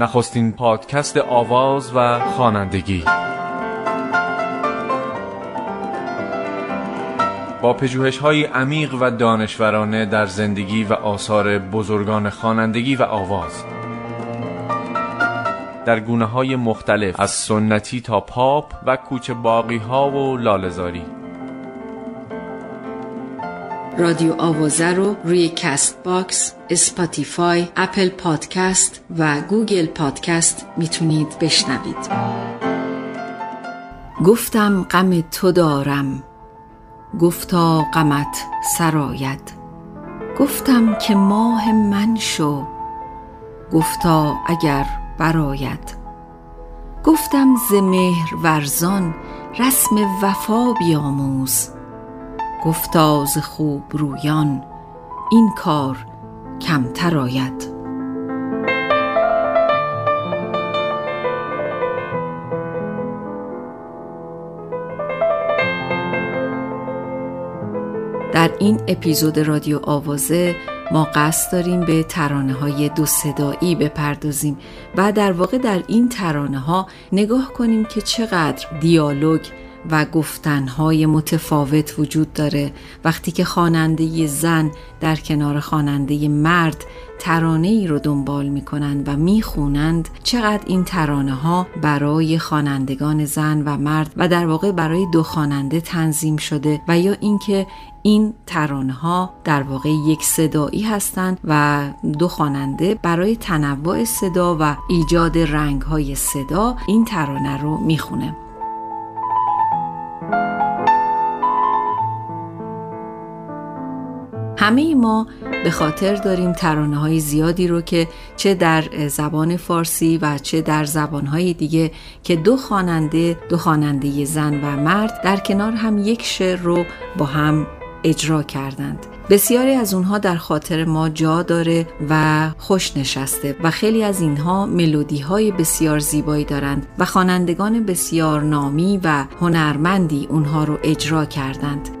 نخستین پادکست آواز و خوانندگی. با پژوهش های عمیق و دانشورانه در زندگی و آثار بزرگان خوانندگی و آواز. در گونه های مختلف از سنتی تا پاپ و کوچه باغی ها و لاله‌زاری رادیو آوازه رو روی Castbox، Spotify، Apple Podcast و Google Podcast می‌تونید بشنوید. گفتم غم تو دارم. گفتا غمت سراید گفتم که ماه من شو. گفتا اگر براید گفتم ز مهر ورزان رسم وفا بیاموز. گفتا ز خوب رویان این کار کمتر آید. در این اپیزود رادیو آوازه ما قصد داریم به ترانه های دو صدایی بپردازیم و در واقع در این ترانه ها نگاه کنیم که چقدر دیالوگ و گفتنهای متفاوت وجود داره. وقتی که خواننده زن در کنار خواننده مرد ترانه ای رو دنبال می‌کنند و می‌خونند چقدر این ترانه ها برای خوانندگان زن و مرد و در واقع برای دو خواننده تنظیم شده و یا اینکه این ترانه ها در واقع یک صدایی هستند و دو خواننده برای تنوع صدا و ایجاد رنگ های صدا این ترانه رو می‌خونه. همه ما به خاطر داریم ترانه های زیادی رو که چه در زبان فارسی و چه در زبان های دیگه که دو خواننده دو خواننده زن و مرد در کنار هم یک شعر رو با هم اجرا کردند. بسیاری از اونها در خاطر ما جا داره و خوش نشسته و خیلی از اینها ملودی های بسیار زیبایی دارند و خوانندگان بسیار نامی و هنرمندی اونها رو اجرا کردند.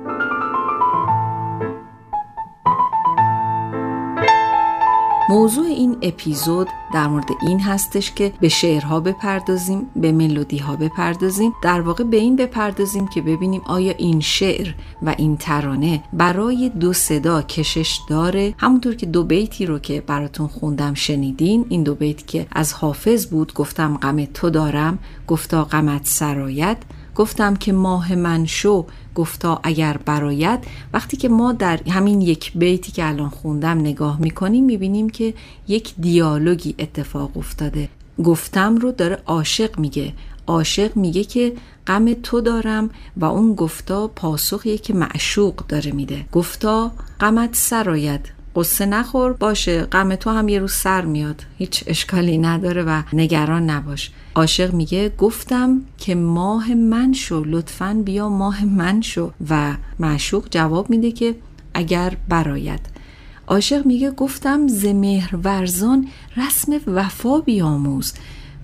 موضوع این اپیزود در مورد این هستش که به شعرها بپردازیم به ملودی ها بپردازیم در واقع به این بپردازیم که ببینیم آیا این شعر و این ترانه برای دو صدا کشش داره. همونطور که دو بیتی رو که براتون خوندم شنیدین این دو بیت که از حافظ بود گفتم غم تو دارم گفتا غمت سرایت گفتم که ماه من شو گفتا اگر برایت وقتی که ما در همین یک بیتی که الان خوندم نگاه می‌کنیم می‌بینیم که یک دیالوگی اتفاق افتاده. گفتم رو داره عاشق میگه. عاشق میگه که غم تو دارم و اون گفتا پاسخیه که معشوق داره میده. گفتا غمت سرایت قصه نخور باشه غم تو هم یه روز سر میاد. هیچ اشکالی نداره و نگران نباش. عاشق میگه گفتم که ماه من شو لطفا بیا ماه من شو. و معشوق جواب میده که اگر براید عاشق میگه گفتم ز ورزان رسم وفا بیاموز.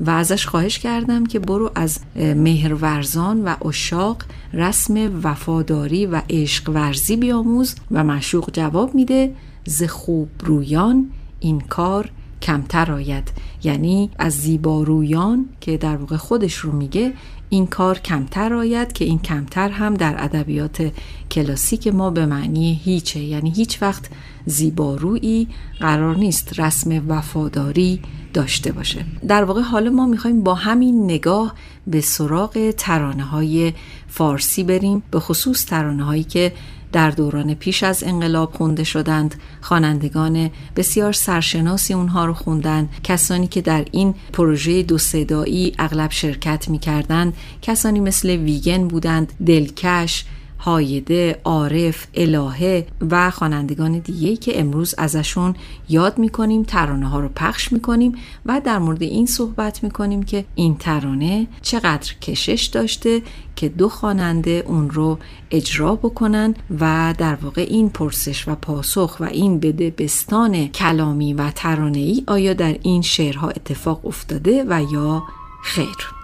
و ازش خواهش کردم که برو از مهرورزان و اشاق رسم وفاداری و عشق ورزی بیاموز. و معشوق جواب میده ز خوب رویان این کار کمتر آید. یعنی از زیبارویان که در واقع خودش رو میگه این کار کمتر آید که این کمتر هم در ادبیات کلاسیک ما به معنی هیچه. یعنی هیچ وقت زیبارویی قرار نیست رسم وفاداری داشته باشه. در واقع حالا ما می‌خوایم با همین نگاه به سراغ ترانه های فارسی بریم به خصوص ترانه هایی که در دوران پیش از انقلاب خونده شدند. خوانندگان بسیار سرشناسی اونها رو خوندند کسانی که در این پروژه دو صدایی اغلب شرکت می کردند کسانی مثل ویگن بودند دلکش هایده، عارف، الهه و خوانندگان دیگه که امروز ازشون یاد می‌کنیم ترانه ها رو پخش می‌کنیم و در مورد این صحبت می‌کنیم که این ترانه چقدر کشش داشته که دو خواننده اون رو اجرا بکنن و در واقع این پرسش و پاسخ و این بده بستان کلامی و ترانه ای آیا در این شعرها اتفاق افتاده و یا خیر؟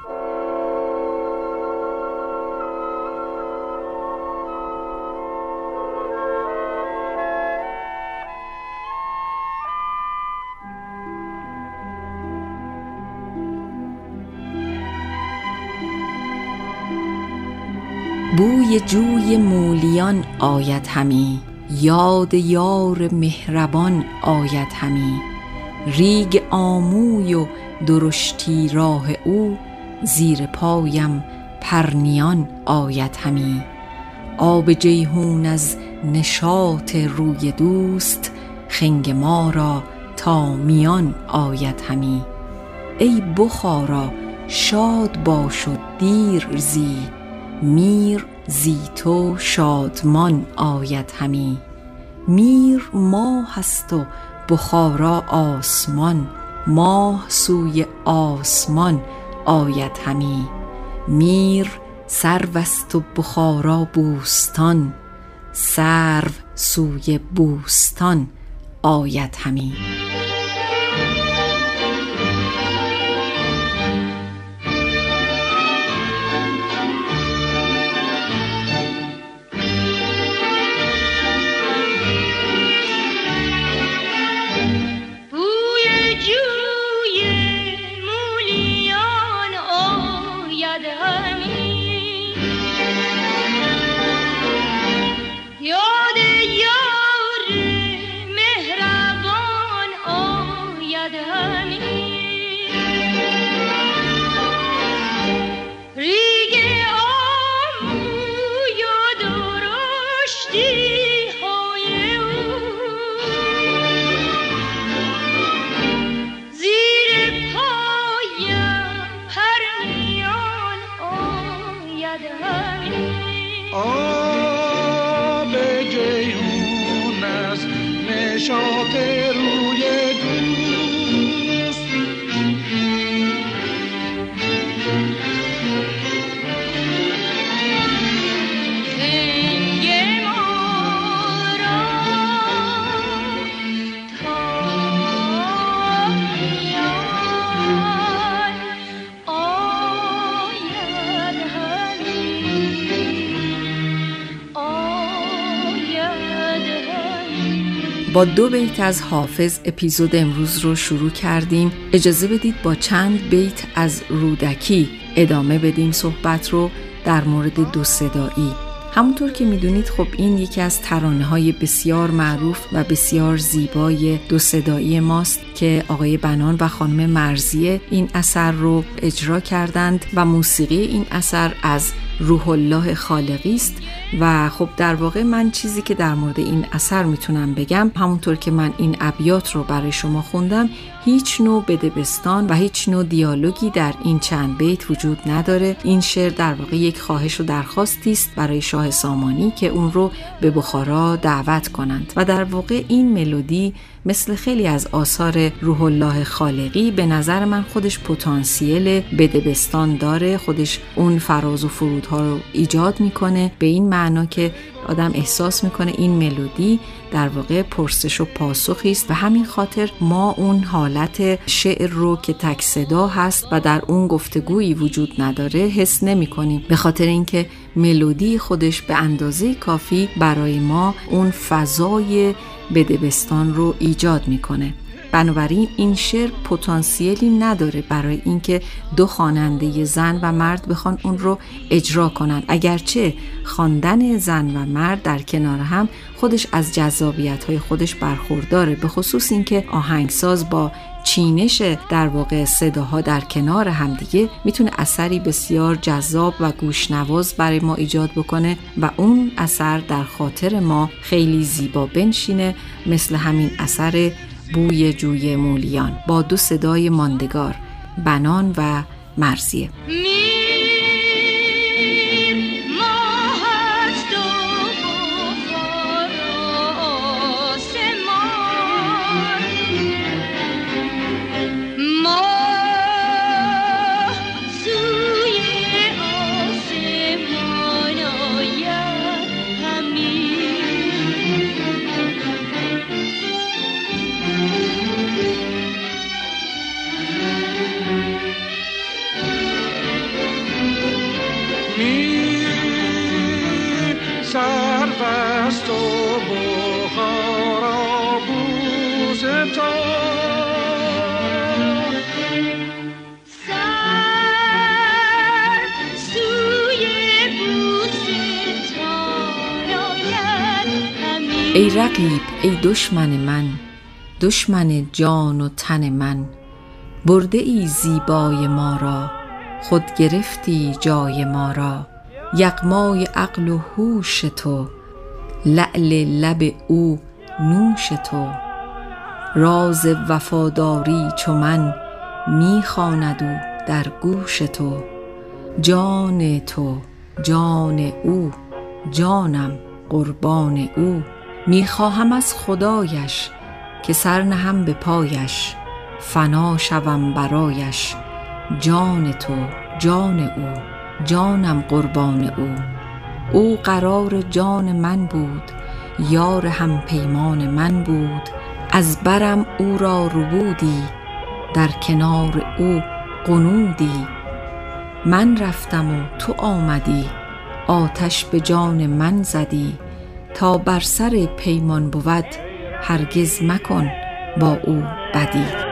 بوی جوی مولیان آید همی. یاد یار مهربان آید همی. ریگ آموی و درشتی راه او زیر پایم پرنیان آید همی. آب جیهون از نشاط روی دوست خنگ ما را تا میان آید همی. ای بخارا شاد باش و دیر زی. میر زی تو شادمان آید همی. میر ماه است و بخارا آسمان ماه سوی آسمان آید همی. میر سرو است و بخارا بوستان سرو سوی بوستان آید همی. دو بیت از حافظ اپیزود امروز رو شروع کردیم. اجازه بدید با چند بیت از رودکی ادامه بدیم صحبت رو در مورد دو صدایی. همونطور که می‌دونید خب این یکی از ترانه های بسیار معروف و بسیار زیبای دو صدایی ماست که آقای بنان و خانم مرزیه این اثر رو اجرا کردند و موسیقی این اثر از روح الله خالقی است. و خب در واقع من چیزی که در مورد این اثر می‌تونم بگم همونطور که من این ابیات رو برای شما خوندم هیچ نوع بدبستان و هیچ نوع دیالوگی در این چند بیت وجود نداره. این شعر در واقع یک خواهش و درخواستی است برای شاه سامانی که اون رو به بخارا دعوت کنند. و در واقع این ملودی مثل خیلی از آثار روح الله خالقی به نظر من خودش پتانسیل بدبستان داره. خودش اون فراز و فرودها رو ایجاد می‌کنه. به این معنا که آدم احساس می‌کنه این ملودی در واقع پرسش و پاسخی است و همین خاطر ما اون حالت شعر رو که تک صدا هست و در اون گفتگویی وجود نداره حس نمی کنیم به خاطر اینکه ملودی خودش به اندازه کافی برای ما اون فضای بدبستان رو ایجاد می‌کنه. بنابراین این شعر پتانسیلی نداره برای اینکه دو خواننده زن و مرد بخوان اون رو اجرا کنن. اگرچه خواندن زن و مرد در کنار هم خودش از جذابیت های خودش برخورداره به خصوص اینکه آهنگساز با چینش در واقع صداها در کنار همدیگه می‌تونه اثری بسیار جذاب و گوشنواز برای ما ایجاد بکنه و اون اثر در خاطر ما خیلی زیبا بنشینه مثل همین اثر بوی جوی مولیان با دو صدای ماندگار بنان و مرزیه. ای رقیب ای دشمن من دشمن جان و تن من برده ای زیبای ما را خود گرفتی جای ما را یغمای عقل و هوش تو لعل لب او نوش تو. راز وفاداری چو من می خواند او در گوش تو. جان تو جان او جانم قربان او. می خواهم از خدایش که سر نهم به پایش فنا شوم برایش. جان تو جان او جانم قربان او. او قرار جان من بود یار هم پیمان من بود. از برم او را ربودی در کنار او قنودی. من رفتم و تو آمدی آتش به جان من زدی. تا بر سر پیمان بود هرگز مکن با او بدی.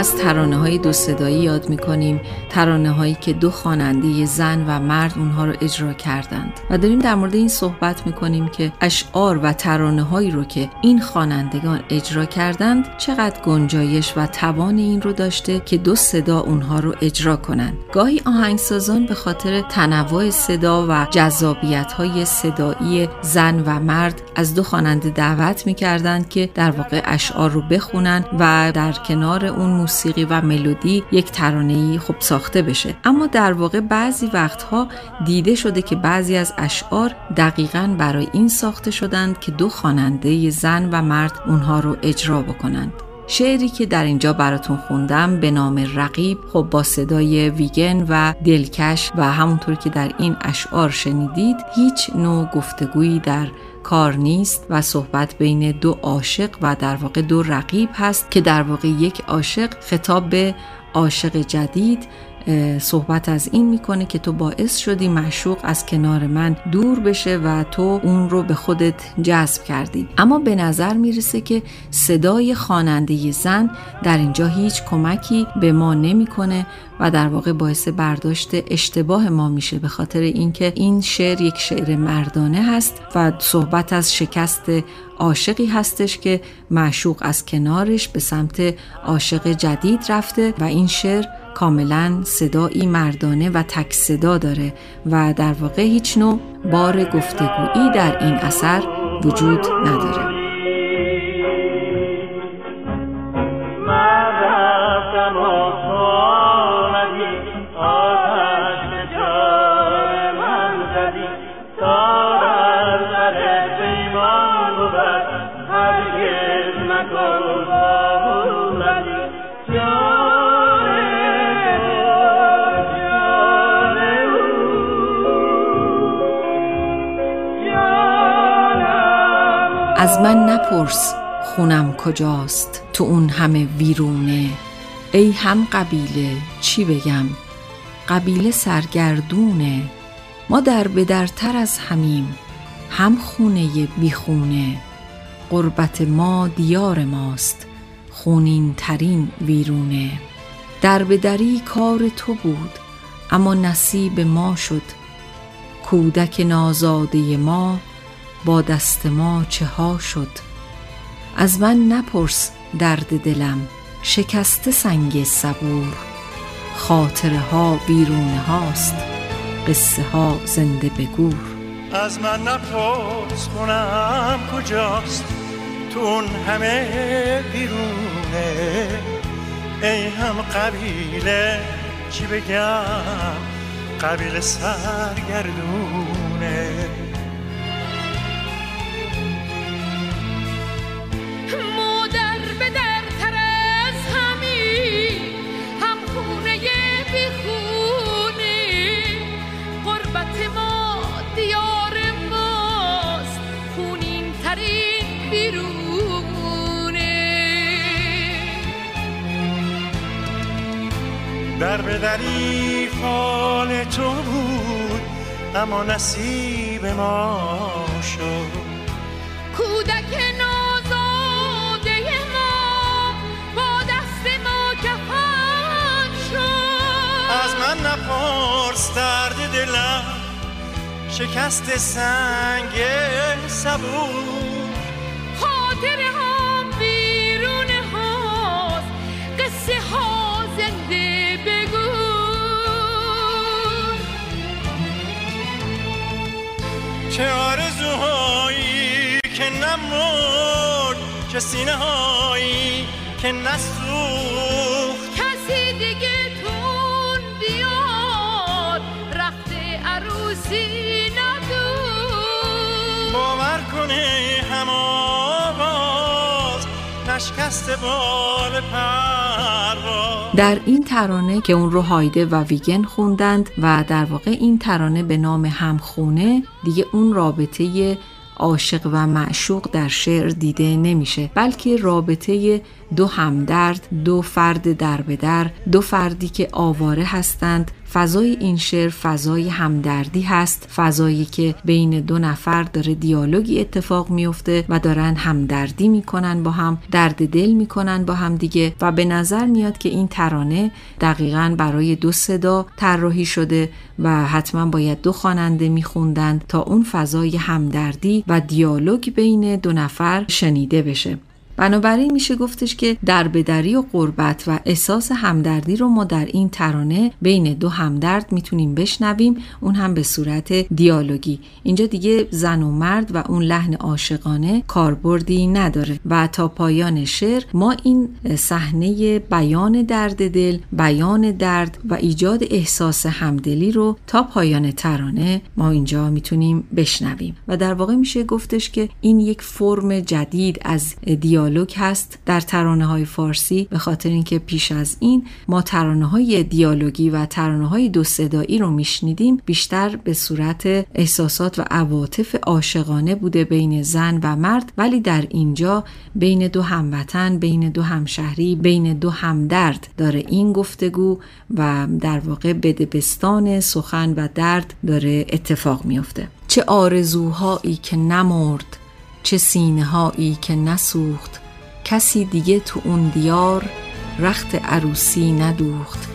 ما داریم از ترانه های دو صدایی یاد می کنیم ترانه هایی که دو خواننده زن و مرد اونها رو اجرا کردند. و داریم در مورد این صحبت می کنیم که اشعار و ترانه هایی رو که این خوانندگان اجرا کردند چقدر گنجایش و توان این رو داشته که دو صدا اونها رو اجرا کنند گاهی آهنگسازان به خاطر تنوع صدا و جذابیت های صدایی زن و مرد از دو خواننده دعوت می کردند که در واقع اشعار رو بخونن و در کنار اون موسیقی و ملودی یک ترانه‌ای خب ساخته بشه. اما در واقع بعضی وقتها دیده شده که بعضی از اشعار دقیقا برای این ساخته شدند که دو خواننده زن و مرد اونها رو اجرا بکنند. شعری که در اینجا براتون خوندم به نام رقیب خب با صدای ویگن و دلکش و همونطور که در این اشعار شنیدید هیچ نوع گفتگویی در کار نیست و صحبت بین دو عاشق و در واقع دو رقیب هست که در واقع یک عاشق خطاب به عاشق جدید صحبت از این می‌کنه که تو باعث شدی معشوق از کنار من دور بشه و تو اون رو به خودت جذب کردی. اما به نظر می‌رسه که صدای خواننده زن در اینجا هیچ کمکی به ما نمی‌کنه و در واقع باعث برداشت اشتباه ما میشه به خاطر اینکه این شعر یک شعر مردانه هست و صحبت از شکست عاشقی هستش که معشوق از کنارش به سمت عاشق جدید رفته و این شعر کاملا صدایی مردانه و تک صدا داره و در واقع هیچ نوع بار گفتگویی در این اثر وجود نداره. از من نپرس خونم کجاست تو اون همه ویرونه. ای هم قبیله چی بگم؟ قبیله سرگردونه. ما در به درتر از همیم هم خونه بیخونه. قربت ما دیار ماست خونین ترین ویرونه. در به دری کار تو بود اما نصیب ما شد. کودک نازاده ما با دست ما چه ها شد. از من نپرس درد دلم شکسته سنگ صبور. خاطره ها بیرونه هاست قصه ها زنده بگور از من نپرس کنم کجاست تو اون همه بیرونه. ای هم قبیله چی بگم؟ قبیله سرگردونه. در به دری فال تو بود اما نصیب ما شد. کودک نازاده ما با دست ما کفن شد. از من نپرس درد دلم شکست سنگ سبود چه آرزوهایی که نمرد چه سینه هایی که نسوخت. کسی دیگه تون بیاد رخت عروسی ندود باور کنه هم آواز نشکست بال در این ترانه که اون رو هایده و ویگن خوندند و در واقع این ترانه به نام همخونه دیگه اون رابطه عاشق و معشوق در شعر دیده نمیشه بلکه رابطه دو همدرد دو فرد در به در دو فردی که آواره هستند فضای این شعر فضای همدردی هست فضایی که بین دو نفر داره دیالوگی اتفاق میفته و دارن همدردی می‌کنن با هم درد دل می‌کنن با هم دیگه و به نظر میاد که این ترانه دقیقا برای دو صدا طراحی شده و حتما باید دو خواننده میخوندند تا اون فضای همدردی و دیالوگ بین دو نفر شنیده بشه. بنابراین میشه گفتش که دربدری و قربت و احساس همدردی رو ما در این ترانه بین دو همدرد می‌تونیم بشنویم. اون هم به صورت دیالوگی. اینجا دیگه زن و مرد و اون لحن عاشقانه کاربردی نداره. و تا پایان شعر ما این صحنه بیان درد دل بیان درد و ایجاد احساس همدلی رو تا پایان ترانه ما اینجا می‌تونیم بشنویم. و در واقع میشه گفتش که این یک فرم جدید از دیالوگ دیالوگ هست در ترانه های فارسی به خاطر اینکه پیش از این ما ترانه های دیالوگی و ترانه های دو صدایی رو میشنیدیم بیشتر به صورت احساسات و عواطف عاشقانه بوده بین زن و مرد. ولی در اینجا بین دو هموطن بین دو همشهری بین دو همدرد داره این گفتگو و در واقع بدبستان سخن و درد داره اتفاق میافته. چه آرزوهایی که نمرد چه سینه هایی که نسوخت کسی دیگه تو اون دیار رخت عروسی ندوخت.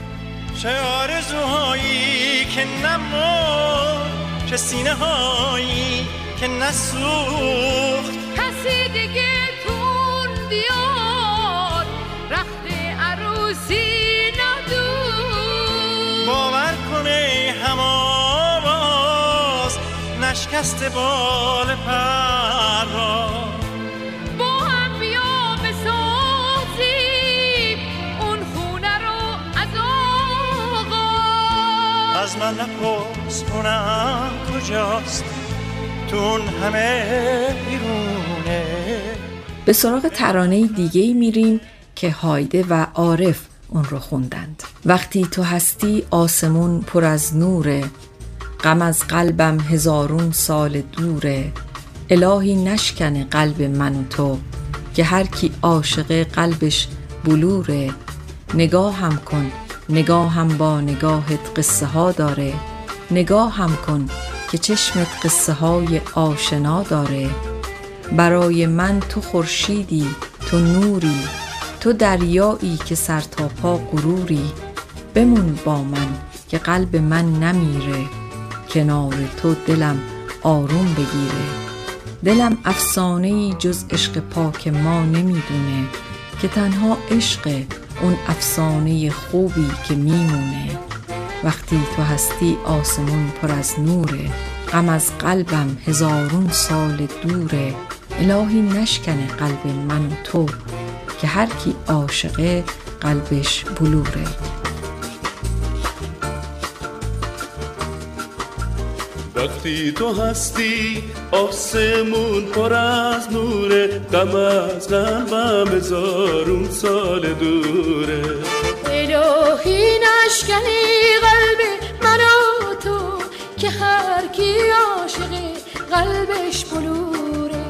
چه آرزوهایی که نمرد چه سینه هایی که نسوخت. کسی دیگه تو اون دیار رخت عروسی ندوخت. باور کنه همان نشکست بال پروا با هم بیا بسازیم اون خونه رو از آقا. از من نپرس کنم کجاست؟ تون همه بیرونه. به سراغ ترانه دیگه میریم که هایده و عارف اون رو خوندند. وقتی تو هستی آسمون پر از نوره غم از قلبم هزارون سال دوره. الهی نشکنه قلب من و تو که هر کی عاشق قلبش بلوره. نگاه هم کن نگاه هم با نگاهت قصه ها داره. نگاه هم کن که چشمت قصه های آشنا داره. برای من تو خورشیدی تو نوری. تو دریایی که سر تا پا غروری. بمون با من که قلب من نمیره. کنار تو دلم آروم بگیره. دلم افسانه جز عشق پاک ما نمی‌دونه که تنها عشق اون افسانه خوبی که میمونه. وقتی تو هستی آسمون پر از نوره غم از قلبم هزارون سال دوره. الهی نشکنه قلب من و تو که هر کی عاشقه قلبش بلوره. وقتی تو هستی آسمون پر از نوره غم از قلبم هزارون سال دوره. الهی نشکنی قلب منو تو که هر کی عاشقه قلبش بلوره.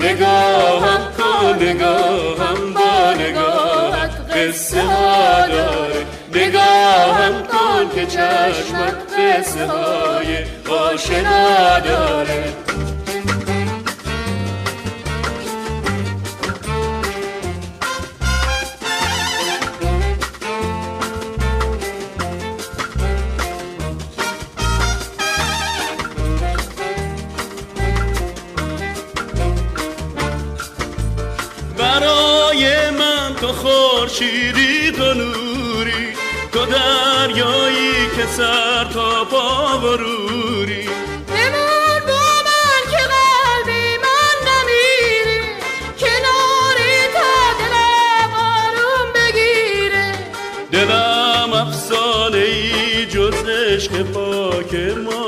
نگاهم کن نگاهم با نگاهت قصه ها داره نگاهم کن که چشمت قصه های آشنا داره برای من تو خورشیدی تو تو دریایی که سر تا پا بروری بمون با من که قلبی من نمیره کناری تا دلم آروم بگیره دلم افسانه ای جز عشق پاک ما.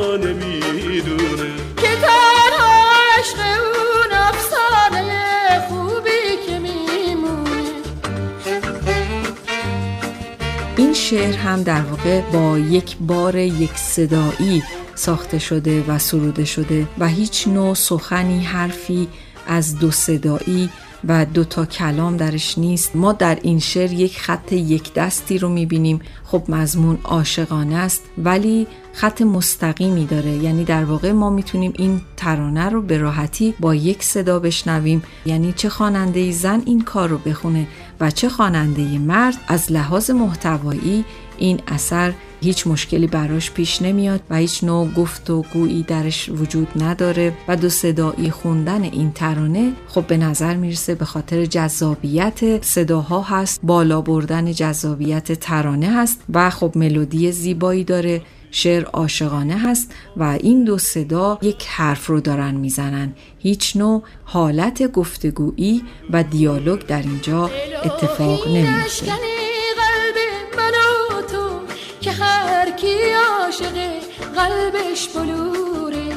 هم در واقع با یک بار یک صدایی ساخته شده و سروده شده و هیچ نوع سخنی حرفی از دو صدایی و دو تا کلام درش نیست. ما در این شعر یک خط یک دستی رو می‌بینیم. خب مضمون عاشقانه است ولی خط مستقیمی داره. یعنی در واقع ما می‌تونیم این ترانه رو به راحتی با یک صدا بشنویم. یعنی چه خواننده زن این کار رو بخونه و چه خواننده مرد از لحاظ محتوایی این اثر هیچ مشکلی براش پیش نمیاد و هیچ نوع گفت و گویی درش وجود نداره و دو صدایی خوندن این ترانه خب به نظر می‌رسه به خاطر جذابیت صداها هست بالا بردن جذابیت ترانه هست و خب ملودی زیبایی داره شعر عاشقانه هست و این دو صدا یک حرف رو دارن می‌زنن. هیچ نوع حالت گفتگویی و دیالوگ در اینجا اتفاق نمیفته عاشقه قلبش بلوره.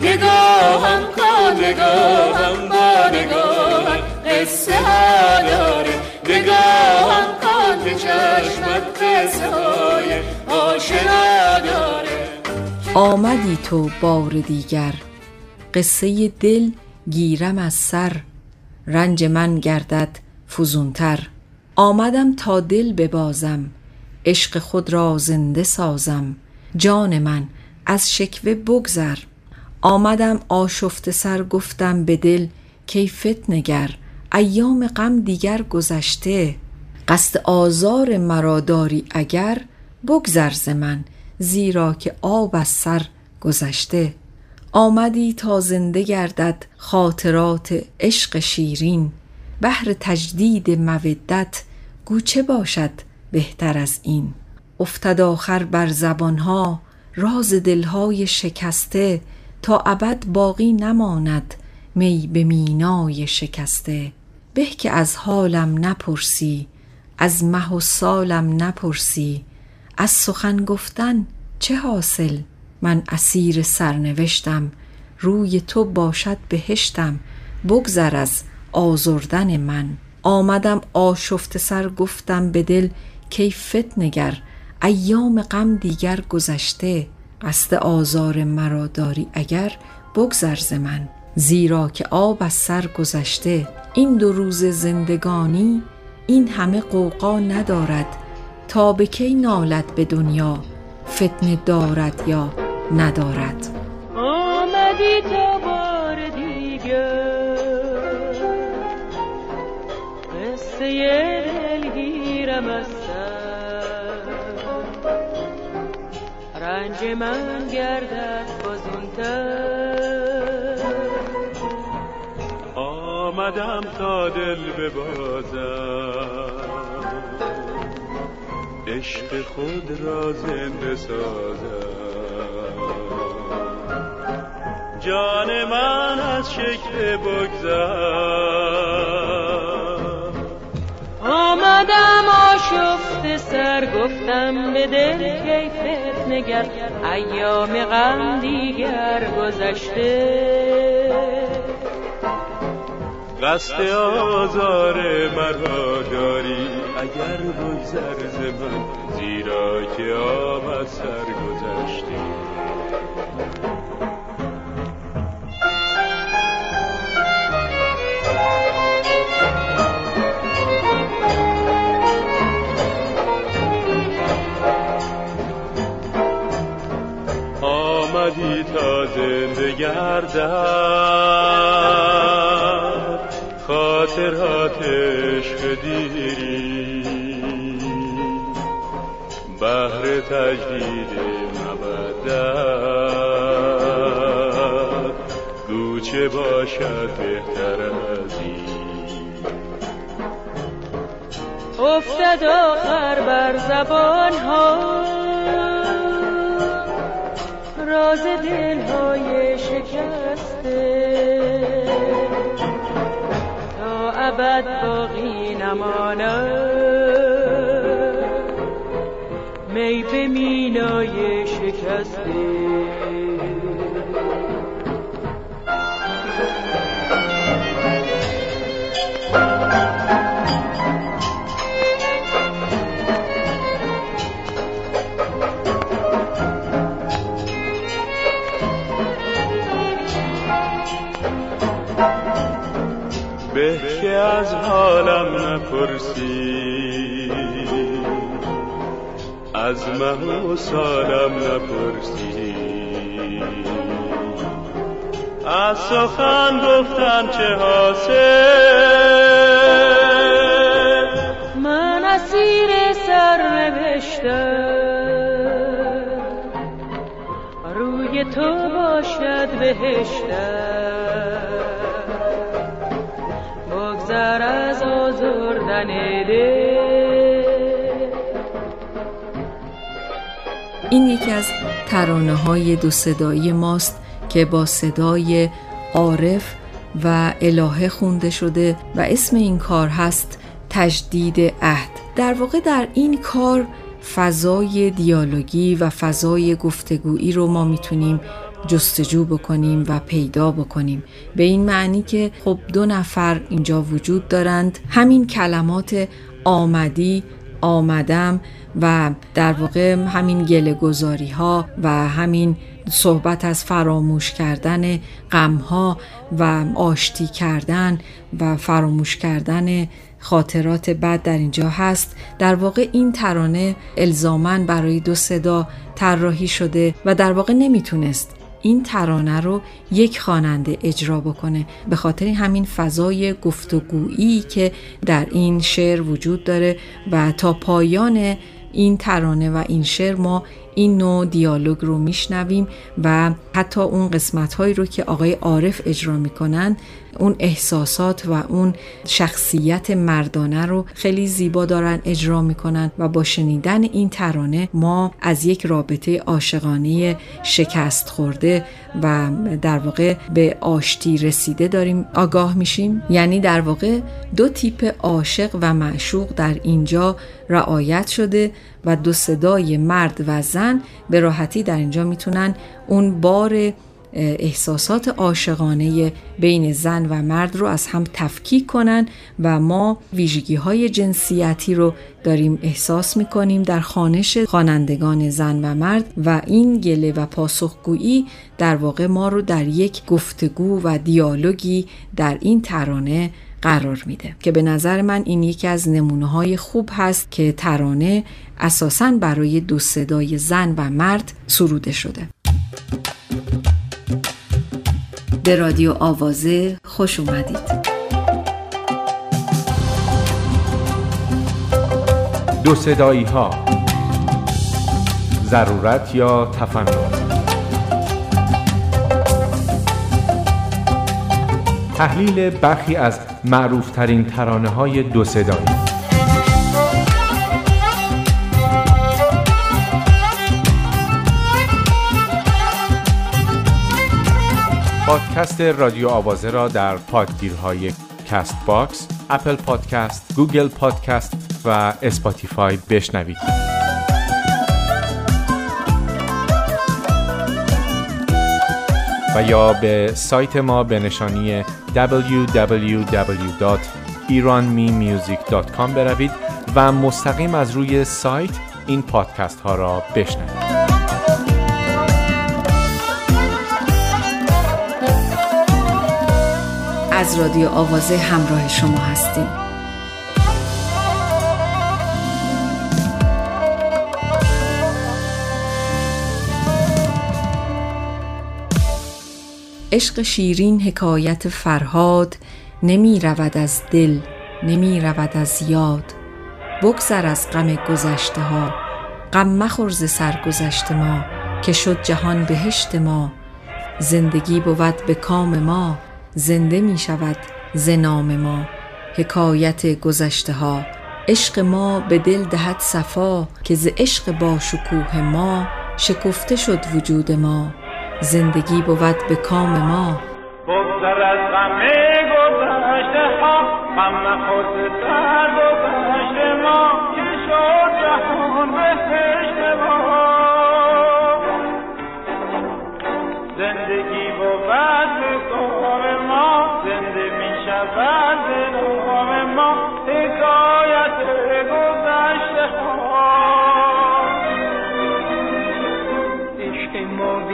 نگاهم کن نگاهم با نگاهت قصه ها داره. نگاهم کن که چشمت قصه های آشنا داره. آمدی تو بار دیگر. قصه دل گیرم از سر. رنج من گردد فزونتر. آمدم تا دل ببازم. عشق خود را زنده سازم. جان من از شکوه بگذر. آمدم آشفته سر گفتم به دل کیفت نگر ایام غم دیگر گذشته. قصد آزار مرا داری اگر بگذر ز من زیرا که آب از سر گذشته. آمدی تا زنده گردد خاطرات عشق شیرین. بهر تجدید مودت گوچه باشد بهتر از این؟ افتد آخر بر زبانها راز دلهای شکسته تا ابد باقی نماند می به مینای شکسته. به که از حالم نپرسی از مه و سالم نپرسی از سخن گفتن چه حاصل؟ من اسیر سرنوشتم روی تو باشد بهشتم بگذر از آزردن من. آمدم آشفته سر گفتم به دل کیفت نگر ایام غم دیگر گذشته قصد آزار مرا داری اگر بگذر ز من. زیرا که آب از سر گذشته این دو روز زندگانی این همه قوقا ندارد. تا به کی نالد به دنیا فتنه دارد یا ندارد؟ آمدی تا بار دیگر. قصه دلگیرم از رنج من گردد فزونتر آمدم تا دل ببازم. عشق خود را زنده سازم. جان من از شکل بگذر آمدم آشفت سر گفتم به دل کیفت نگر ایام غم دیگر گذشته. قصد آزار مرا داری اگر بگذر من زیرا که آمد سر گذشته. آمدی تا زنده گردد خاطرات عشق دیری. بهر تجدید مودت. گوچه باشد بهتر از افتد آخر بر زبان ها راز دل های شکسته. تا ابد باقی نماند. می به مینای شکسته. از حالم نپرسی. از مه و سالم نپرسی. از سخن گفتن چه حاصل؟ من اسیر سر روی تو باشد بهشتم. این یکی از ترانه های دو صدایی ماست که با صدای عارف و الهه خونده شده و اسم این کار هست تجدید عهد. در واقع در این کار فضای دیالوگی و فضای گفتگویی رو ما می‌تونیم جستجو بکنیم و پیدا بکنیم. به این معنی که خب دو نفر اینجا وجود دارند. همین کلمات آمدی آمدم و در واقع همین گله گذاری ها و همین صحبت از فراموش کردن غم ها و آشتی کردن و فراموش کردن خاطرات بد در اینجا هست. در واقع این ترانه الزامن برای دو صدا طراحی شده و در واقع نمی‌تونست این ترانه رو یک خواننده اجرا بکنه. به خاطر همین فضای گفتگویی که در این شعر وجود داره و تا پایان این ترانه و این شعر ما این نوع دیالوگ رو میشنویم و حتی اون قسمت هایی رو که آقای عارف اجرا می‌کنن اون احساسات و اون شخصیت مردانه رو خیلی زیبا دارن اجرا می‌کنن و با شنیدن این ترانه ما از یک رابطه عاشقانه شکست خورده و در واقع به آشتی رسیده داریم آگاه میشیم. یعنی در واقع دو تیپ عاشق و معشوق در اینجا رعایت شده و دو صدای مرد و زن به راحتی در اینجا می‌تونن اون بار احساسات عاشقانه بین زن و مرد رو از هم تفکیک کنن و ما ویژگی های جنسیتی رو داریم احساس می‌کنیم در خانش خوانندگان زن و مرد و این گله و پاسخگویی در واقع ما رو در یک گفتگو و دیالوگی در این ترانه قرار میده. که به نظر من این یکی از نمونه های خوب هست که ترانه اساساً برای دو صدای زن و مرد سروده شده. به رادیو آوازه خوش اومدید. دو صدایی ها ضرورت یا تفنن؟ تحلیل برخی از معروفترین ترانه های دو صدایی پادکست رادیو آوازه را در پادگیرهای Castbox، Apple Podcast، Google Podcast و Spotify بشنوید. و یا به سایت ما به نشانی www.iranmemusic.com بروید و مستقیم از روی سایت این پادکست ها را بشنوید. از رادیو آوازه همراه شما هستیم عشق شیرین حکایت فرهاد نمی رود از دل نمی رود از یاد. بگذر از غم گذشته ها غم مخور ز سرگذشت ما که شد جهان بهشت ما. زندگی بود به کام ما زنده می شود ز نام ما. حکایت گذشته ها عشق ما به دل دهد صفا که ز عشق با شکوه ما شکفته شد وجود ما. زندگی بود به کام ما. بگذر از غم گذشته ها غم خود سر گذشته ما. که شد جهان بهشت ما. زندگی بود به کام ما. زنده می شود به ما. حکایت گذشته ها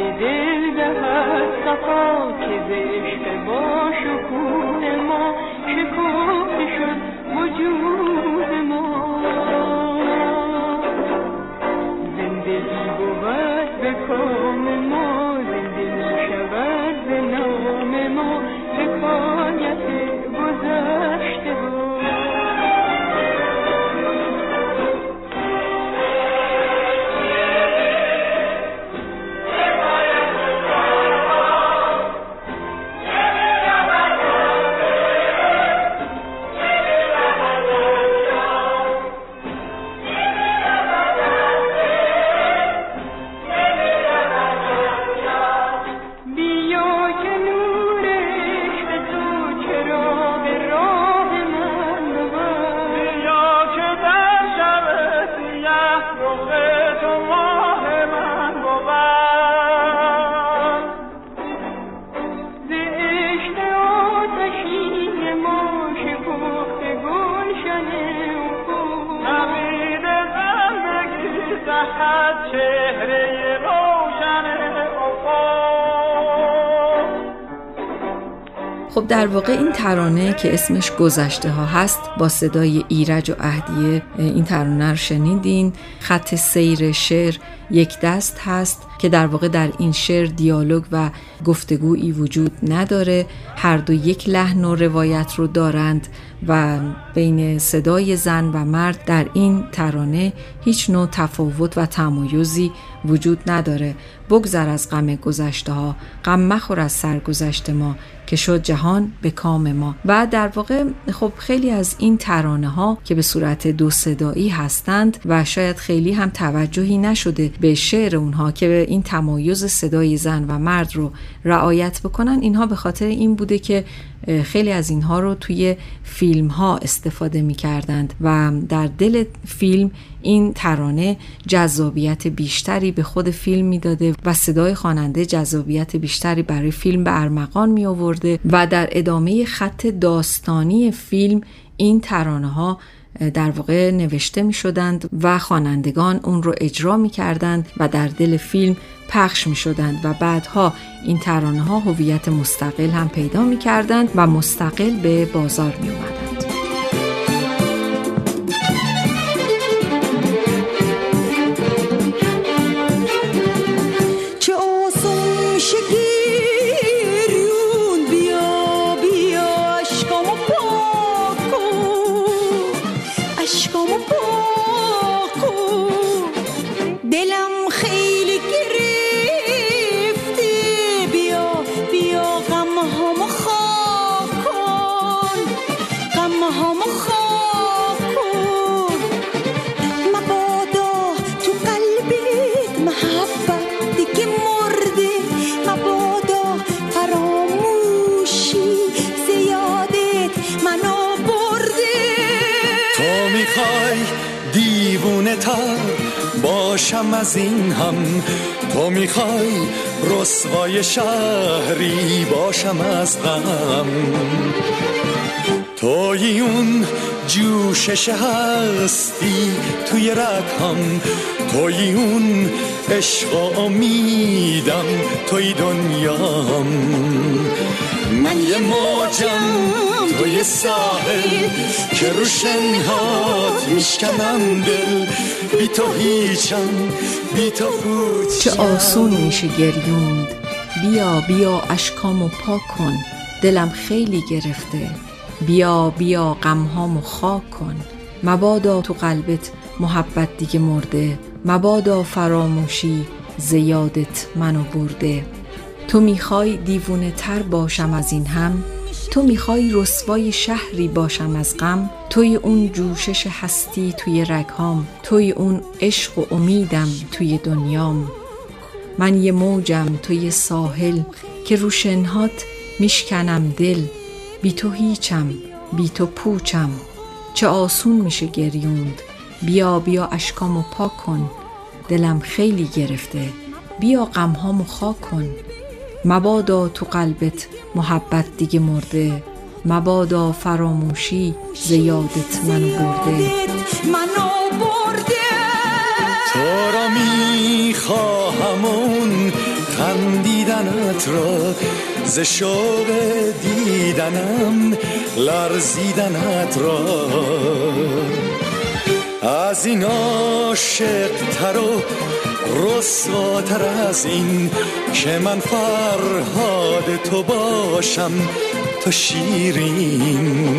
به دل دهد صفا که ز عشق با شکوه ما شکفته شد وجود ما. زندگی بود به کام ما زنده می شود به نام ما. در واقع این ترانه که اسمش گذشته ها هست با صدای ایرج و اهدیه این ترانه رو شنیدین. خط سیر شعر یک دست هست که در واقع در این شعر دیالوگ و گفتگویی وجود نداره. هر دو یک لحن و روایت رو دارند و بین صدای زن و مرد در این ترانه هیچ نوع تفاوت و تمایزی وجود نداره. بگذر از غم گذشته ها غم مخور از سرگذشت ما. که شد جهان به کام ما. و در واقع خب خیلی از این ترانه ها که به صورت دو صدایی هستند و شاید خیلی هم توجهی نشده به شعر اونها که به این تمایز صدای زن و مرد رو رعایت بکنن اینها به خاطر این بوده که خیلی از اینها رو توی فیلم ها استفاده می کردند و در دل فیلم این ترانه جذابیت بیشتری به خود فیلم می‌داده و صدای خواننده جذابیت بیشتری برای فیلم به ارمغان می آورده و در ادامه خط داستانی فیلم این ترانه ها در واقع نوشته می شدند و خوانندگان اون رو اجرا می کردند و در دل فیلم پخش می شدند و بعدها این ترانه ها هویت مستقل هم پیدا می کردند و مستقل به بازار می اومدند. از این هم تو می‌خوای رسوای شهری باشم از غم. توی اون جوشش هستی توی رکم توی اون عشق امیدم توی دنیام. من یه موجم توی ساحل که رو شنهات میشکنم دل. بی تو هیچم بی تو چه آسون میشه گریوند. بیا بیا اشکامو پاک کن. دلم خیلی گرفته. بیا بیا غمهامو خاک کن. مبادا تو قلبت محبت دیگه مرده. مبادا فراموشی زیادت منو برده. تو می‌خوای دیوونه تر باشم از این هم؟ تو می‌خوای رسوای شهری باشم از غم؟ توی اون جوشش هستی توی رگهام. توی اون عشق و امیدم توی دنیام. من یه موجم توی ساحل که رو شنهات میشکنم دل. بی تو هیچم بی تو پوچم. چه آسون میشه گریوند. بیا بیا اشکامو پاک کن. دلم خیلی گرفته. بیا غمهامو خاک کن. مبادا تو قلبت محبت دیگه مرده. مبادا فراموشی زیادت منو برده. منو برده. تو را می‌خواهم اون خندیدنت را. ز شوق دیدنم لرزیدنت را. از این عاشق تر و رسواتر از این که من فرهاد تو باشم تو شیرین.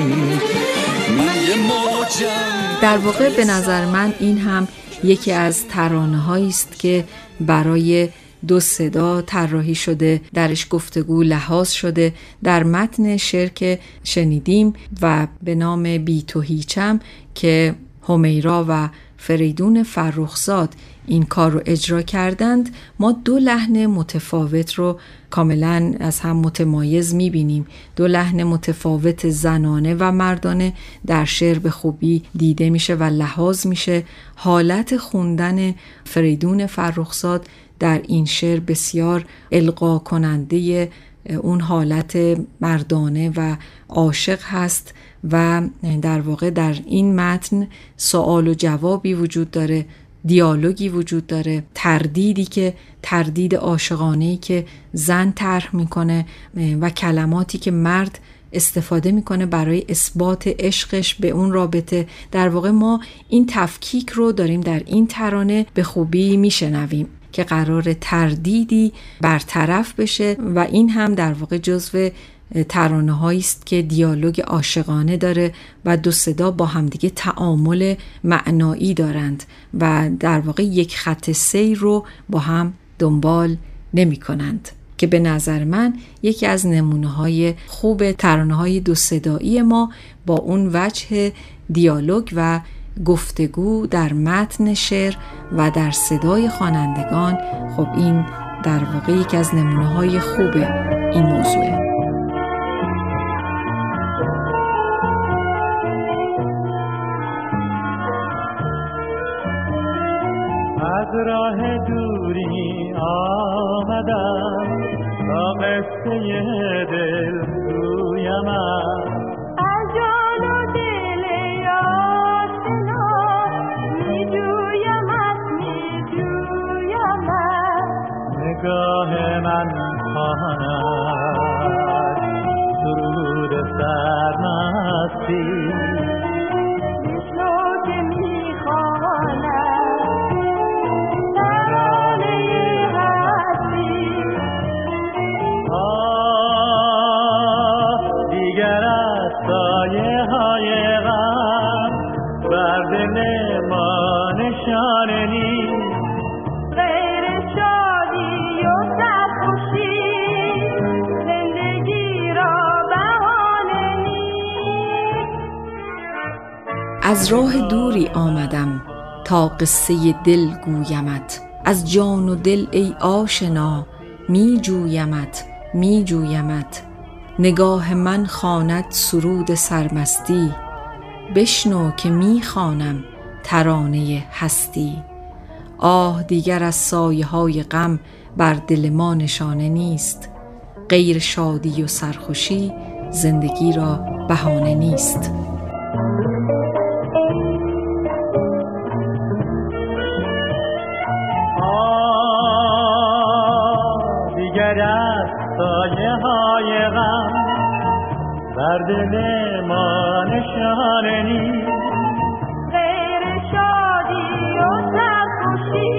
در واقع به نظر من این هم یکی از ترانه است که برای دو صدا طراحی شده درش گفتگو لحاظ شده. در متن شعر که شنیدیم و به نام بی تو هیچم که همیرا و فریدون فرخزاد این کار رو اجرا کردند. ما دو لحن متفاوت رو کاملا از هم متمایز می‌بینیم. دو لحن متفاوت زنانه و مردانه در شعر به خوبی دیده میشه و لحاظ میشه. حالت خوندن فریدون فرخزاد در این شعر بسیار القا کننده اون حالت مردانه و عاشق هست. و در واقع در این متن سوال و جوابی وجود داره دیالوگی وجود داره تردیدی که تردید عاشقانه که زن طرح می‌کنه و کلماتی که مرد استفاده می‌کنه برای اثبات عشقش به اون رابطه. در واقع ما این تفکیک رو داریم در این ترانه به خوبی میشنویم که قرار تردیدی برطرف بشه و این هم در واقع جزو ترانه است که دیالوگ عاشقانه داره و دو صدا با همدیگه تعامل معنایی دارند و در واقع یک خط سیر رو با هم دنبال نمی کنند. که به نظر من یکی از نمونه های خوب ترانه های دو صدایی ما با اون وجه دیالوگ و گفتگو در متن شعر و در صدای خوانندگان خب این در واقع یکی از نمونه های خوب این موضوعه. آمدم تا قصه دل گویمم از جان و دل آشنا میجویمت میجویمت نگاه من خواند درود سرمستی. از راه دوری آمدم تا قصه دل گویمت. از جان و دل ای آشنا می جویمت می جویمت. نگاه من خواند سرود سرمستی. بشنو که می خوانم ترانه هستی. آه دیگر از سایه های غم بر دل ما نشانه نیست. غیر شادی و سرخوشی زندگی را بهانه نیست. دل ما نشانه نیست. غیر شادی و سرخوشی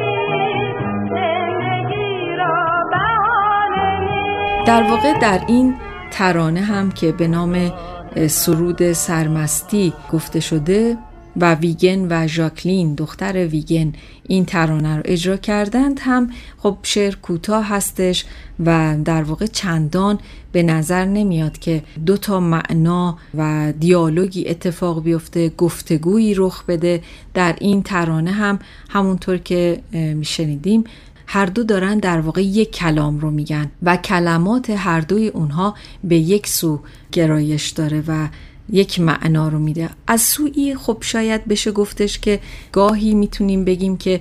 زندگی را بهانه در واقع در این ترانه هم که به نام سرود سرمستی گفته شده و ویگن و ژاکلین دختر ویگن این ترانه رو اجرا کردند. هم خب شعر کوتاه هستش و در واقع چندان به نظر نمیاد که دو تا معنا و دیالوگی اتفاق بیفته گفتگویی رخ بده. در این ترانه هم همونطور که اه، شنیدیم هر دو دارن در واقع یک کلام رو میگن و کلمات هر دوی اونها به یک سو گرایش داره و یک معنا رو میده. از سوی خب شاید بشه گفتش که گاهی می‌تونیم بگیم که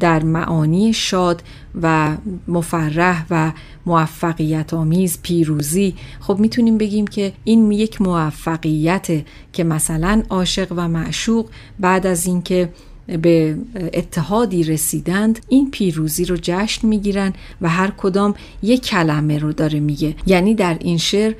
در معانی شاد و مفرح و موفقیت آمیز پیروزی خب می‌تونیم بگیم که این یک موفقیت که مثلا عاشق و معشوق بعد از اینکه به اتحادی رسیدند این پیروزی رو جشن می‌گیرن و هر کدام یک کلمه رو داره میگه. یعنی در این شعر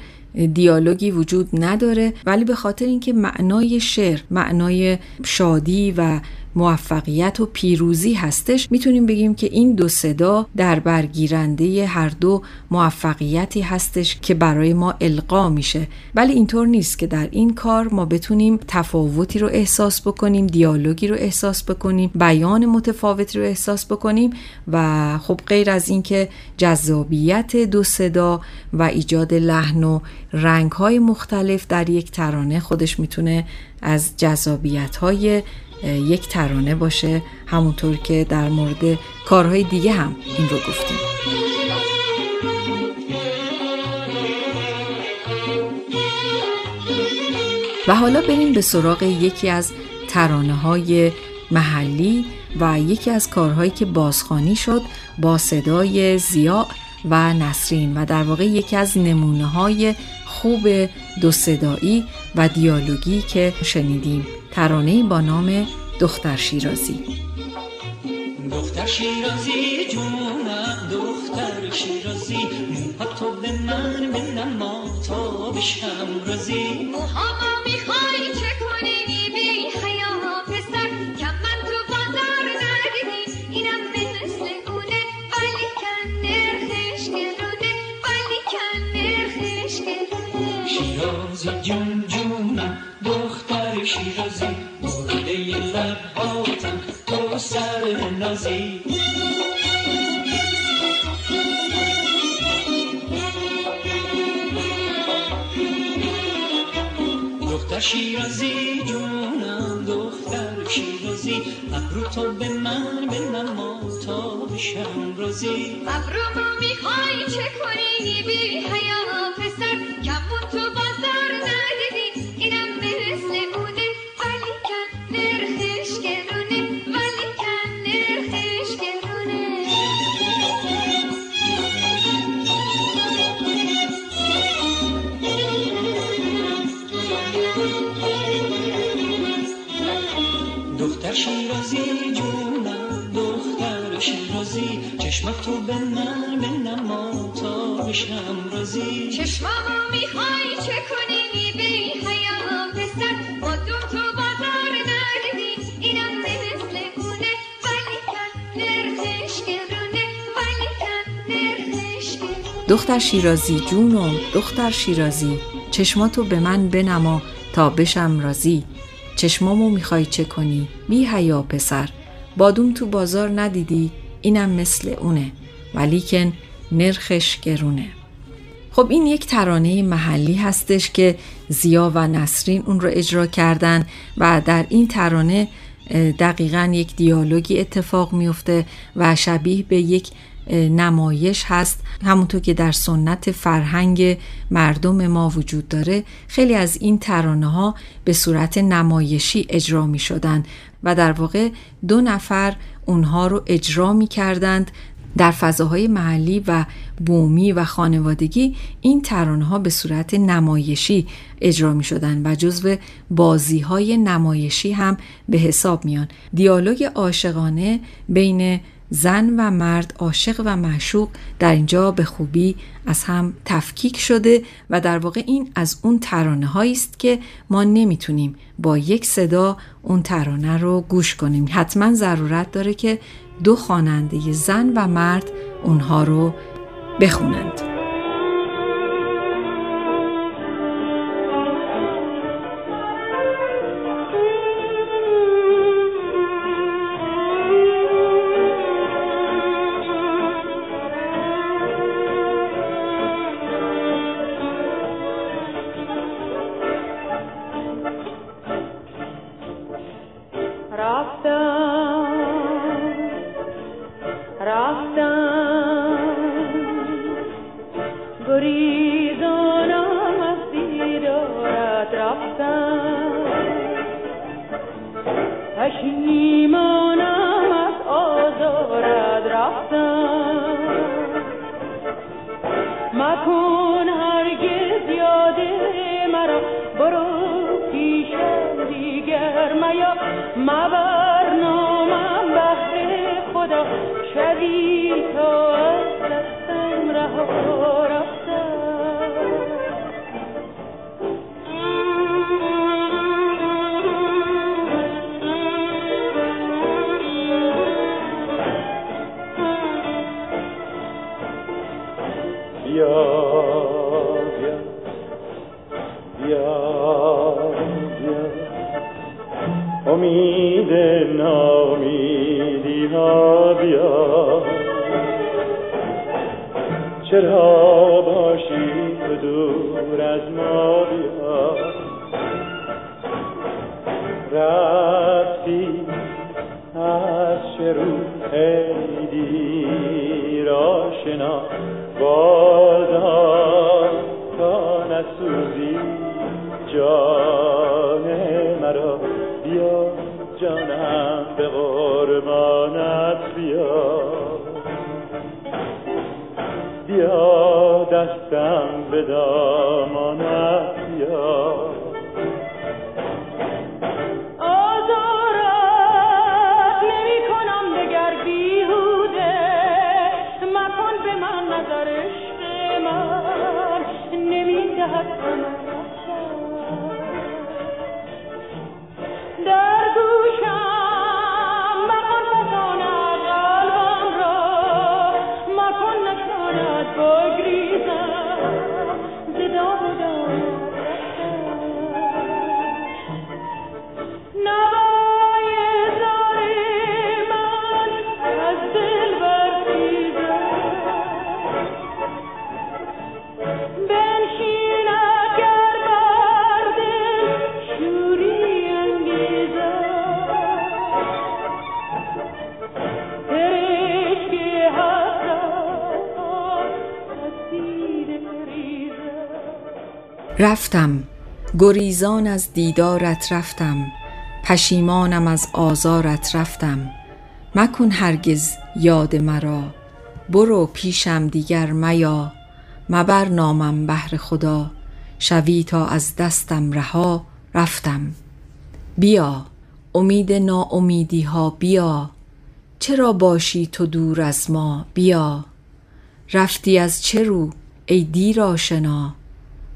دیالوگی وجود نداره ولی به خاطر اینکه معنای شعر معنای شادی و موفقیت و پیروزی هستش. می‌تونیم بگیم که این دو صدا در برگیرنده هر دو موفقیتی هستش که برای ما القا میشه. ولی اینطور نیست که در این کار ما بتونیم تفاوتی رو احساس بکنیم دیالوگی رو احساس بکنیم بیان متفاوتی رو احساس بکنیم و خب غیر از اینکه جذابیت دو صدا و ایجاد لحن و رنگ های مختلف در یک ترانه خودش می‌تونه از جذابیت های یک ترانه باشه همونطور که در مورد کارهای دیگه هم این رو گفتیم. و حالا بریم به سراغ یکی از ترانه های محلی و یکی از کارهایی که بازخوانی شد با صدای زیاد و نسرین و در واقع یکی از نمونه های خوب دو صدایی و دیالوگی که شنیدیم. ترانه با نام دختر شیرازی. دختر شیرازی جونم دختر شیرازی. موها تو به من بنما تا بشم رازی. موهامو شیرازی مرده لباتم تو سر نازی. دختر شیرازی جونم دختر شیرازی ابرو تو به من بنما تا بشم رازی. ابرومو می‌خوای چه کنی؟ بی حیا پسر بشم رازی چشمامو می‌خوای چه کنی بی حیا پسر با تو بازار ندیدی اینم مثل اونه ولی کن نرخش گرونه ولی کن نرخش گرونه. دختر شیرازی جونم دختر شیرازی چشماتو به من بنما تا بشم رازی. چشمامو می‌خوای چه کنی بی حیا پسر؟ بادوم تو بازار ندیدی اینم مثل اونه ولیکن نرخش گرونه. خب این یک ترانه محلی هستش که زیا و نسرین اون رو اجرا کردن و در این ترانه دقیقا یک دیالوگی اتفاق میفته و شبیه به یک نمایش هست. همونطور که در سنت فرهنگ مردم ما وجود داره خیلی از این ترانه ها به صورت نمایشی اجرا می شدن و در واقع دو نفر اونها رو اجرا می کردند در فضاهای محلی و بومی و خانوادگی این ترانه ها به صورت نمایشی اجرا می شدن و جزو بازی های نمایشی هم به حساب میان. دیالوگ عاشقانه بین زن و مرد عاشق و معشوق در اینجا به خوبی از هم تفکیک شده و در واقع این از اون ترانه هایی است که ما نمی‌تونیم با یک صدا اون ترانه رو گوش کنیم. حتما ضرورت داره که دو خواننده زن و مرد اونها رو بخونند. گریزانم از دیدارت رفتم پشیمانم از آزارت رفتم مکن هرگز یاد مرا برو پیشم دیگر میا. مبر رفتم گریزان از دیدارت رفتم پشیمانم از آزارت رفتم. مکن هرگز یاد مرا برو پیشم دیگر میا. مبر نامم بهر خدا شوی تا از دستم رها رفتم. بیا امید ناامیدی ها بیا. چرا باشی تو دور از ما؟ بیا. رفتی از چه رو ای دیر آشنا؟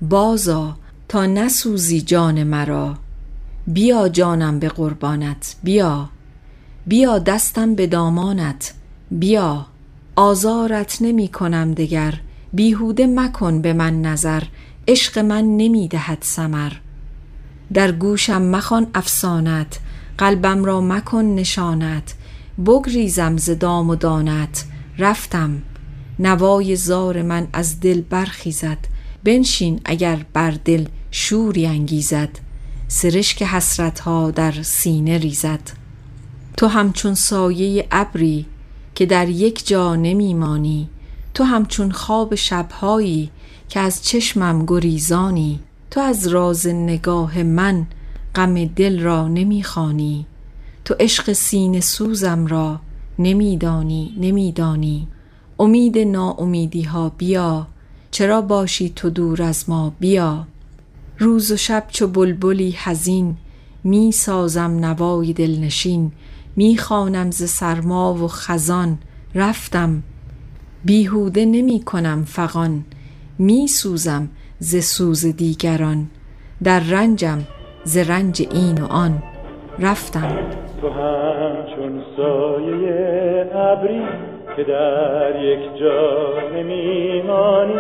بازا تا نسوزی جان مرا. بیا جانم به قربانت بیا. بیا دستم به دامانت بیا. آزارت نمی کنم دگر بیهوده مکن به من نظر. عشق من نمی دهد سمر در گوشم مخوان افسانت قلبم را مکن نشانت. بگریزم ز دام و دانت. رفتم. نوای زار من از دل برخیزد. بنشین اگر بر دل شوری انگیزد سرشک حسرت ها در سینه ریزد. تو همچون سایه ابری که در یک جا نمیمانی تو همچون خواب شبهایی که از چشمم گریزانی تو از راز نگاه من غم دل را نمی‌خوانی تو عشق سینه سوزم را نمیدانی نمیدانی. امید ناامیدی ها بیا چرا باشی تو دور از ما؟ بیا. روز و شب چو بلبلی حزین می سازم نوای دلنشین. می خوانم ز سرما و خزان. رفتم. بیهوده نمی کنم فغان. می سوزم ز سوز دیگران. در رنجم ز رنج این و آن. رفتم. تو همچون سایه ابری که در یک جا نمیمانی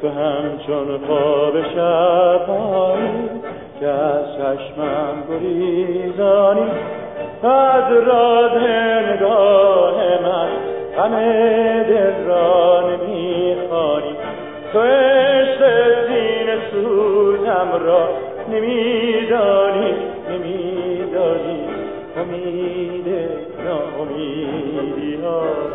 تو همچون خواب شبانی که از چشمم گریزانی. از راز نگاه من همه دل را نمی‌خوانی. تو عشق سینه سوزم را نمیدانی نمیدانی. امید ناامیدی ها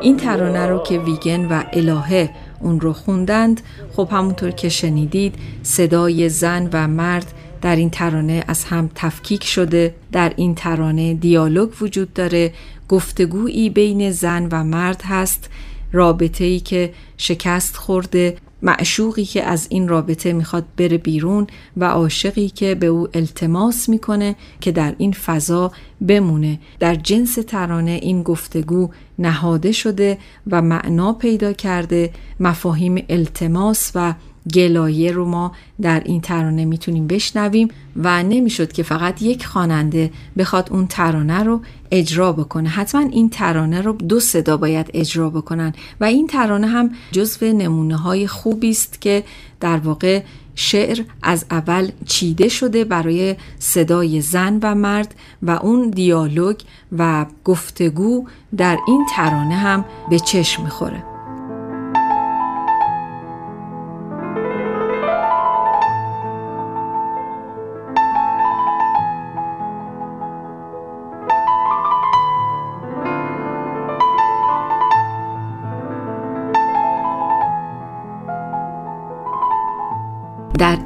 این ترانه رو که ویگن و الهه اون رو خوندند خب همونطور که شنیدید صدای زن و مرد در این ترانه از هم تفکیک شده. در این ترانه دیالوگ وجود داره. گفتگویی بین زن و مرد هست. رابطه ای که شکست خورده. معشوقی که از این رابطه می‌خواد بره بیرون و عاشقی که به او التماس می‌کنه که در این فضا بمونه. در جنس ترانه این گفتگو نهاده شده و معنا پیدا کرده مفاهیم التماس و گلایه رو ما در این ترانه می‌تونیم بشنویم و نمی‌شد که فقط یک خواننده بخواد اون ترانه رو اجرا بکنه. حتما این ترانه رو دو صدا باید اجرا بکنن و این ترانه هم جزو نمونه های خوبی است که در واقع شعر از اول چیده شده برای صدای زن و مرد و اون دیالوگ و گفتگو در این ترانه هم به چشم می‌خوره.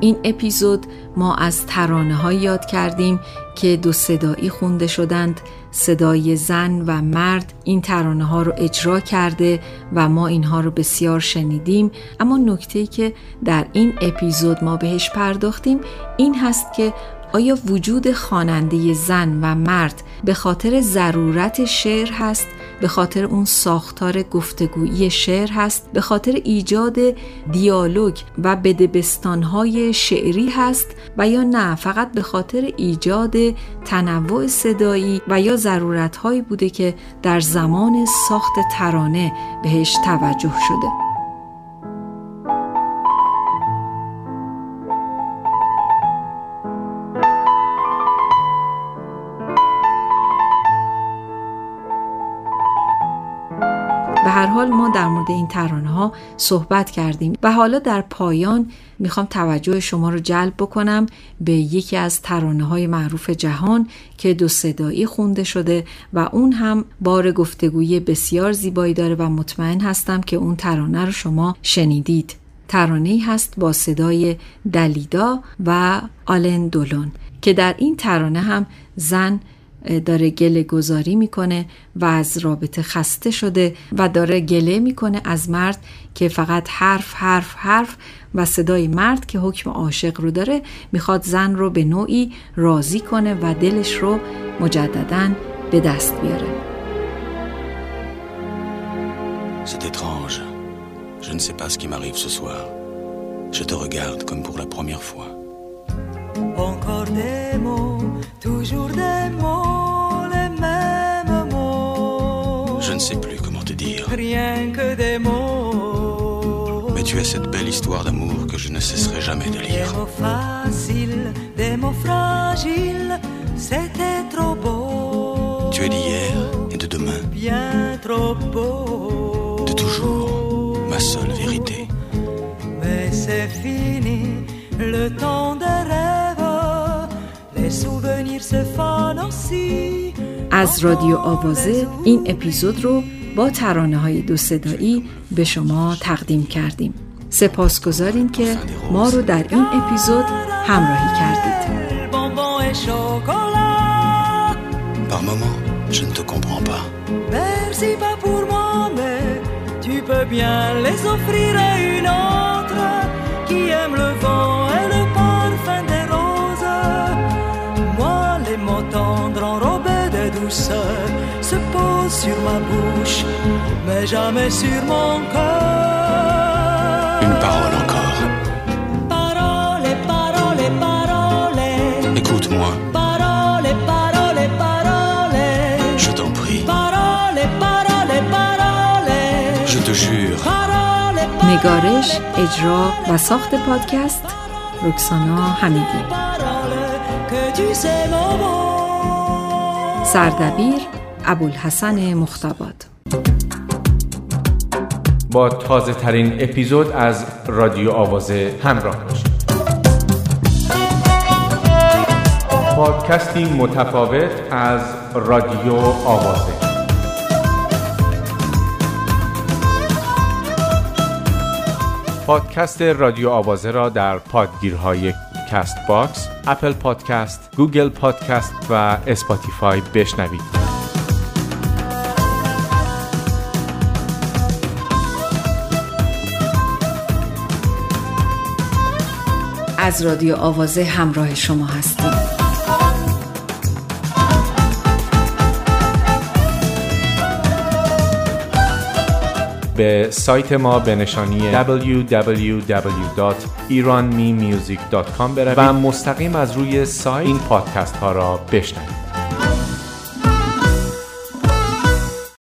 این اپیزود ما از ترانه های یاد کردیم که دو صدایی خونده شدند صدای زن و مرد این ترانه ها رو اجرا کرده و ما اینها رو بسیار شنیدیم. اما نکته که در این اپیزود ما بهش پرداختیم این هست که آیا وجود خواننده زن و مرد به خاطر ضرورت شعر هست؟ به خاطر اون ساختار گفتگویی شعر هست؟ به خاطر ایجاد دیالوگ و بدبستانهای شعری هست؟ و یا نه فقط به خاطر ایجاد تنوع صدایی و یا ضرورتهایی بوده که در زمان ساخت ترانه بهش توجه شده؟ هر حال ما در مورد این ترانه ها صحبت کردیم و حالا در پایان می‌خوام توجه شما رو جلب بکنم به یکی از ترانه های معروف جهان که دو صدایی خونده شده و اون هم بار گفتگویی بسیار زیبایی داره و مطمئن هستم که اون ترانه رو شما شنیدید. ترانه هست با صدای دلیدا و آلن دولون که در این ترانه هم زن داره گله گذاری می‌کنه و از رابطه خسته شده و داره گله می‌کنه از مرد که فقط حرف حرف حرف و صدای مرد که حکم عاشق رو داره می‌خواد زن رو به نوعی راضی کنه و دلش رو مجددا به دست بیاره C'est étrange. Je ne sais pas ce qui m'arrive ce soir. Je te regarde comme pour la première fois. Encore des mots, toujours des mots, Rien que des mots. Mais tu as cette belle histoire d'amour que je ne cesserai jamais de Des lire. mots faciles, des mots fragiles, c'était trop beau. Tu es d'hier et de demain, Bien trop beau. de toujours, ma seule vérité. Mais c'est fini, le temps des rêves. Les souvenirs se fanent aussi. از رادیو آوازه این اپیزود رو با ترانه های دو صدایی به شما تقدیم کردیم سپاسگزاریم که ما رو در این اپیزود همراهی کردید Bonbons et chocolat. Par moments, je ne te comprends pas. Merci pas pour moi, mais tu peux bien les offrir à une autre qui aime le vent et le parfum des roses. Moi, les mots tendres enrobés de douceur se posent sur ma bouche, mais jamais sur mon cœur. Une parole encore. Parole, parole, parole. Écoute-moi, Parole, parole, parole. je t'en prie. Parole, parole, parole. Je te jure. Parole, نگارش، اجرا و ساخت پادکست رکسانا حمیدی parole, que tu sais mon mot. سردبیر ابوالحسن مختباد با تازه ترین اپیزود از رادیو آوازه همراه باشید. پادکستی متفاوت از رادیو آوازه پادکست رادیو آوازه را در پادگیرهای Castbox، Apple Podcast، Google Podcast و Spotify بشنوید. از رادیو آوازه همراه شما هستیم. به سایت ما به نشانی www.iranmemusic.com بروید و مستقیم از روی سایت این پادکست ها را بشنوید.